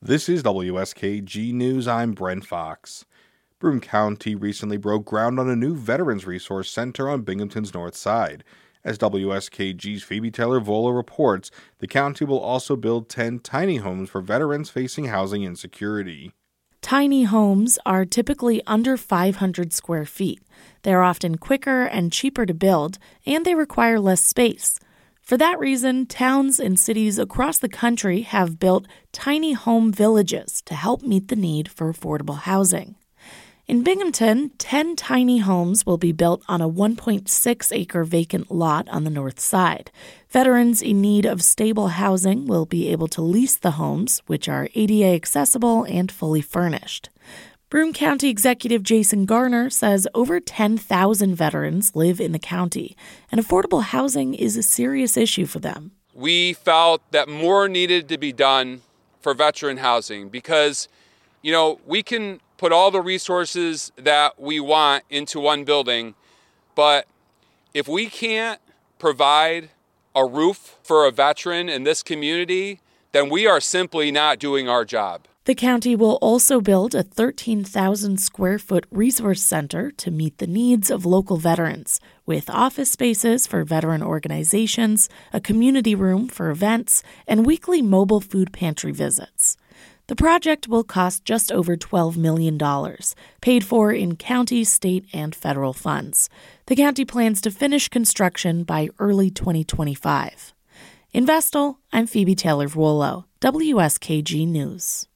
This is WSKG News. I'm Brent Fox. Broome County recently broke ground on a new Veterans Resource Center on Binghamton's north side. As WSKG's Phoebe Taylor Vuolo reports, the county will also build 10 tiny homes for veterans facing housing insecurity. Tiny homes are typically under 500 square feet. They're often quicker and cheaper to build, and they require less space. For that reason, towns and cities across the country have built tiny home villages to help meet the need for affordable housing. In Binghamton, 10 tiny homes will be built on a 1.6 acre vacant lot on the north side. Veterans in need of stable housing will be able to lease the homes, which are ADA accessible and fully furnished. Broome County Executive Jason Garnar says over 10,000 veterans live in the county, and affordable housing is a serious issue for them. We felt that more needed to be done for veteran housing because, you know, we can put all the resources that we want into one building, but if we can't provide a roof for a veteran in this community, then we are simply not doing our job. The county will also build a 13,000 square foot resource center to meet the needs of local veterans, with office spaces for veteran organizations, a community room for events, and weekly mobile food pantry visits. The project will cost just over $12 million, paid for in county, state, and federal funds. The county plans to finish construction by early 2025. In Vestal, I'm Phoebe Taylor Vuolo, WSKG News.